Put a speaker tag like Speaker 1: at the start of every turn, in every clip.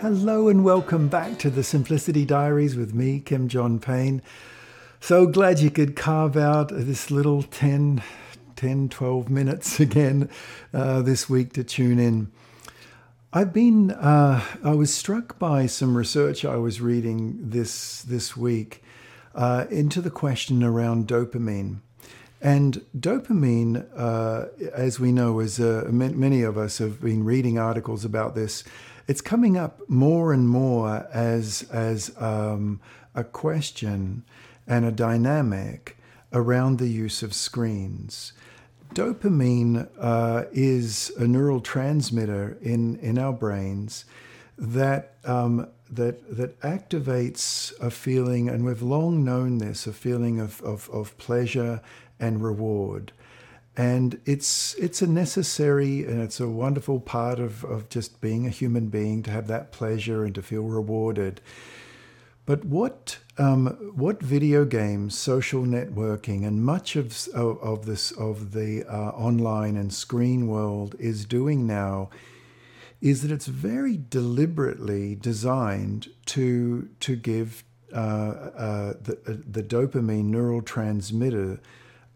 Speaker 1: Hello and welcome back to the Simplicity Diaries with me, Kim John Payne. So glad you could carve out this little 10, 10 12 minutes again uh, this week to tune in. I've been, uh, I was struck by some research I was reading this, this week uh, into the question around dopamine. And dopamine, uh, as we know, as uh, many of us have been reading articles about this, it's coming up more and more as as um, a question and a dynamic around the use of screens. Dopamine uh, is a neural transmitter in in our brains that um, that that activates a feeling, and we've long known this, a feeling of, of, of pleasure and reward. And it's it's a necessary and it's a wonderful part of, of just being a human being to have that pleasure and to feel rewarded. But what um, what video games, social networking, and much of of, of this of the uh, online and screen world is doing now is that it's very deliberately designed to to give uh, uh, the uh, the dopamine neurotransmitter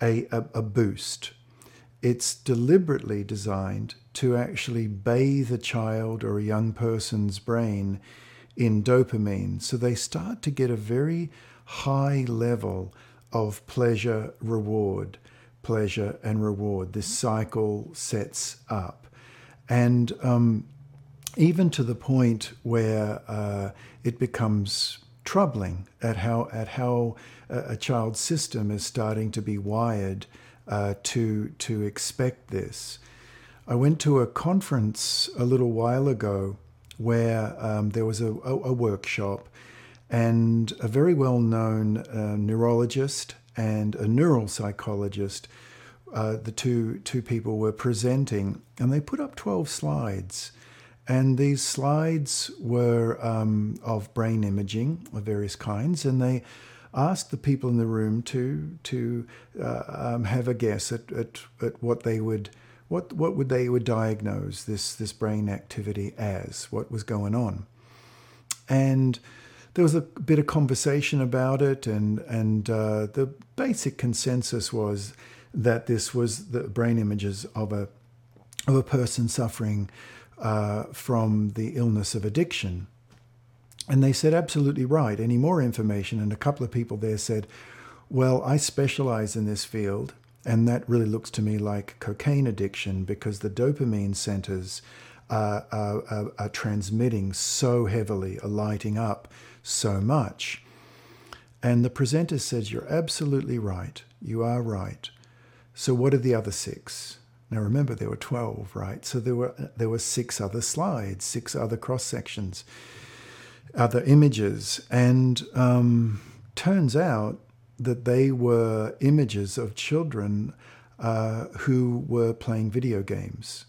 Speaker 1: a, a, a boost. It's deliberately designed to actually bathe a child or a young person's brain in dopamine. So they start to get a very high level of pleasure reward, pleasure and reward. This cycle sets up. And um, even to the point where uh, it becomes troubling at how at how a, a child's system is starting to be wired uh, to to expect this. I went to a conference a little while ago where um, there was a, a, a, workshop, and a very well-known uh, neurologist and a neural psychologist. Uh, the two two people were presenting, and they put up twelve slides and these slides were um, of brain imaging of various kinds, and they asked the people in the room to to uh, um, have a guess at, at, at what they would what what would they would diagnose this this brain activity as what was going on, and there was a bit of conversation about it, and and uh, the basic consensus was that this was the brain images of a of a person suffering uh, from the illness of addiction. And they said, absolutely right. Any more information? And a couple of people there said, well, I specialize in this field, and that really looks to me like cocaine addiction because the dopamine centers are, are, are transmitting so heavily, are lighting up so much. And the presenter says, You're absolutely right. You are right. So, what are the other six? Now remember, there were 12, right? So there were, there were six other slides, six other cross sections, other images. And um, turns out that they were images of children uh, who were playing video games.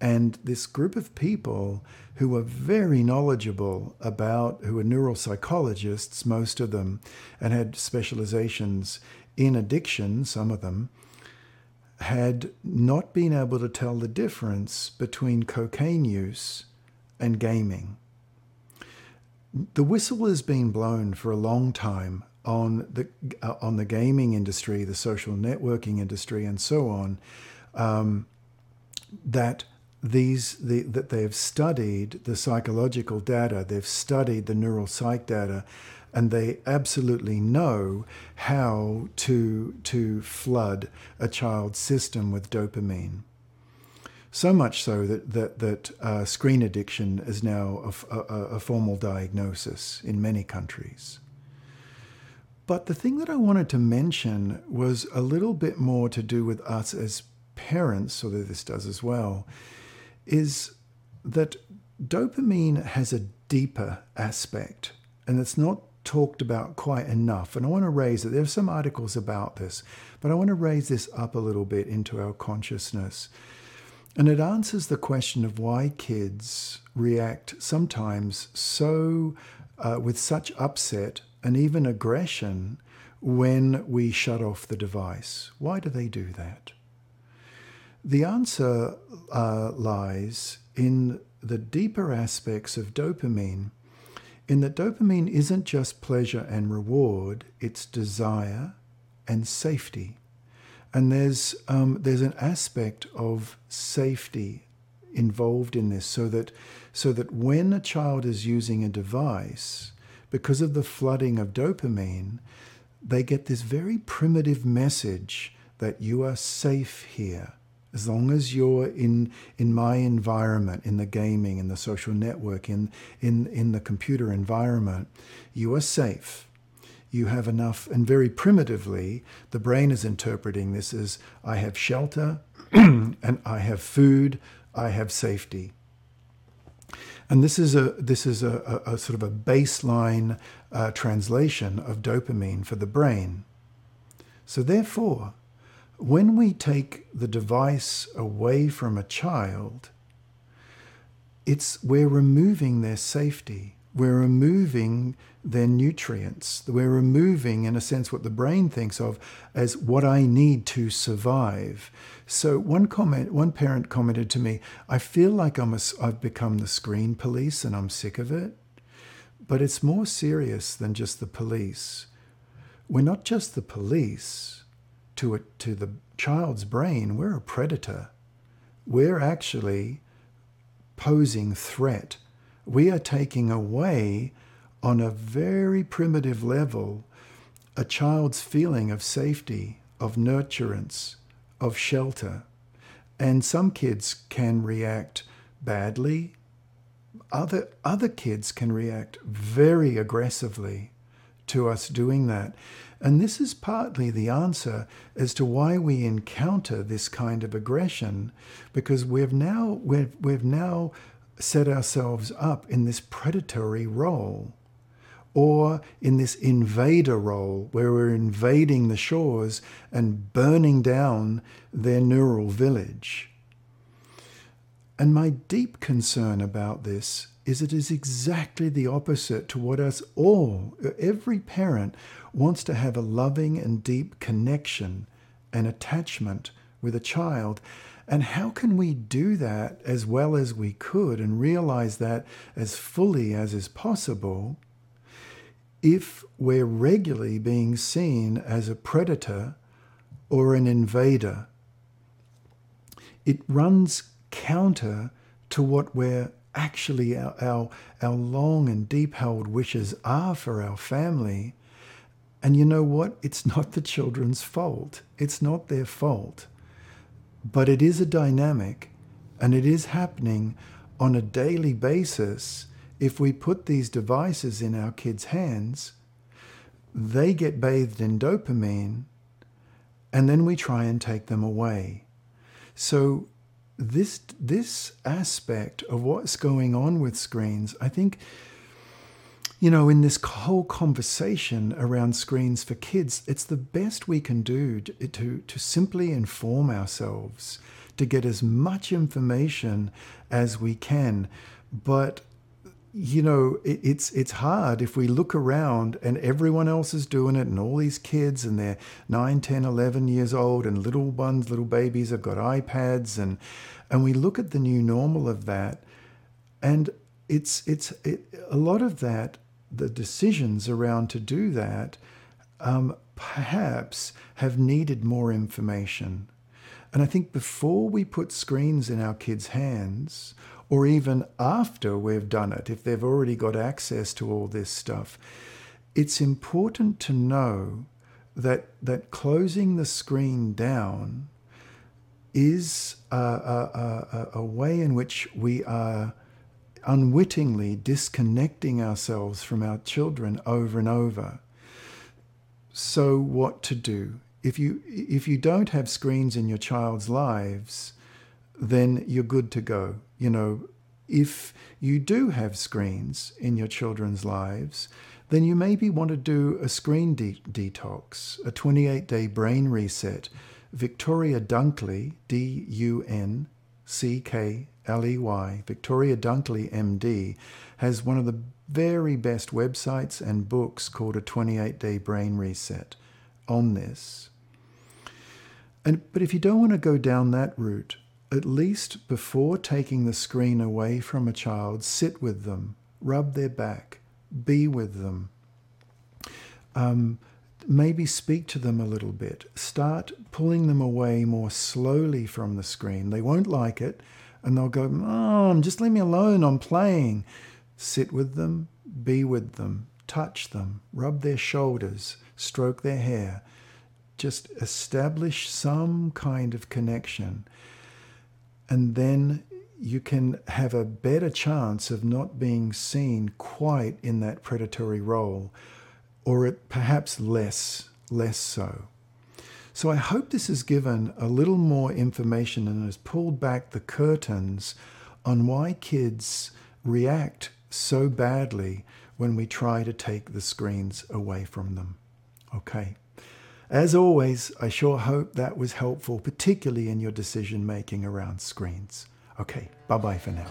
Speaker 1: And this group of people who were very knowledgeable about, who were neuropsychologists, most of them, and had specializations in addiction, some of them, had not been able to tell the difference between cocaine use and gaming. The whistle has been blown for a long time on the uh, on the gaming industry, the social networking industry, and so on. Um, that these the, that they have studied the psychological data, they've studied the neural psych data, and they absolutely know how to, to flood a child's system with dopamine. So much so that, that, that uh, screen addiction is now a, a, a formal diagnosis in many countries. But the thing that I wanted to mention was a little bit more to do with us as parents, although this does as well, is that dopamine has a deeper aspect. And it's not talked about quite enough. And I want to raise it. There are some articles about this, but I want to raise this up a little bit into our consciousness. And it answers the question of why kids react sometimes so uh, with such upset and even aggression when we shut off the device. Why do they do that? The answer uh, lies in the deeper aspects of dopamine in that dopamine isn't just pleasure and reward, it's desire and safety. And there's, um, there's an aspect of safety involved in this so that, so that when a child is using a device, because of the flooding of dopamine, they get this very primitive message that you are safe here. As long as you're in, in my environment, in the gaming, in the social network, in, in, in the computer environment, you are safe. You have enough, and very primitively, the brain is interpreting this as I have shelter, and I have food, I have safety. And this is a this is a, a, a sort of a baseline uh, translation of dopamine for the brain. So therefore, when we take the device away from a child, it's we're removing their safety. We're removing their nutrients. We're removing, in a sense, what the brain thinks of as what I need to survive. So one comment, one parent commented to me, "I feel like I'm a, I've become the screen police and I'm sick of it." But it's more serious than just the police. We're not just the police to, a, to the child's brain, we're a predator. We're actually posing threat. We are taking away, on a very primitive level, a child's feeling of safety, of nurturance, of shelter. And some kids can react badly. Other, other kids can react very aggressively to us doing that. And this is partly the answer as to why we encounter this kind of aggression, because we've now, we've, we've now set ourselves up in this predatory role or in this invader role where we're invading the shores and burning down their neural village. And my deep concern about this is it is exactly the opposite to what us all, every parent, wants to have a loving and deep connection and attachment with a child. And how can we do that as well as we could and realize that as fully as is possible if we're regularly being seen as a predator or an invader? It runs counter to what we're actually our, our, our long and deep held wishes are for our family. And you know what? It's not the children's fault. It's not their fault. But it is a dynamic and it is happening on a daily basis. If we put these devices in our kids' hands, they get bathed in dopamine and then we try and take them away. So this this aspect of what's going on with screens, I think, you know, in this whole conversation around screens for kids, it's the best we can do to, to, to simply inform ourselves, to get as much information as we can. But you know, it, it's it's hard if we look around and everyone else is doing it, and all these kids and they're 9, 10, 11 years old, and little ones, little babies have got iPads, and and we look at the new normal of that, and it's it's it, a lot of that. The decisions around to do that, um, perhaps, have needed more information. And I think before we put screens in our kids' hands, or even after we've done it, if they've already got access to all this stuff, it's important to know that, that closing the screen down is a, a, a, a way in which we are unwittingly disconnecting ourselves from our children over and over. So, what to do? If you, if you don't have screens in your child's lives, then you're good to go. You know, if you do have screens in your children's lives, then you maybe want to do a screen de- detox, a 28 day brain reset. Victoria Dunckley, D U N C K L E Y, Victoria Dunckley, MD, has one of the very best websites and books called A 28 Day Brain Reset on this. And, but if you don't want to go down that route, at least before taking the screen away from a child, sit with them, rub their back, be with them. Um, maybe speak to them a little bit. Start pulling them away more slowly from the screen. They won't like it and they'll go, Mom, just leave me alone. I'm playing. Sit with them, be with them, touch them, rub their shoulders, stroke their hair. Just establish some kind of connection. And then you can have a better chance of not being seen quite in that predatory role or it perhaps less, less so. So I hope this has given a little more information and has pulled back the curtains on why kids react so badly when we try to take the screens away from them. Okay. As always, I sure hope that was helpful, particularly in your decision making around screens. Okay, bye bye for now.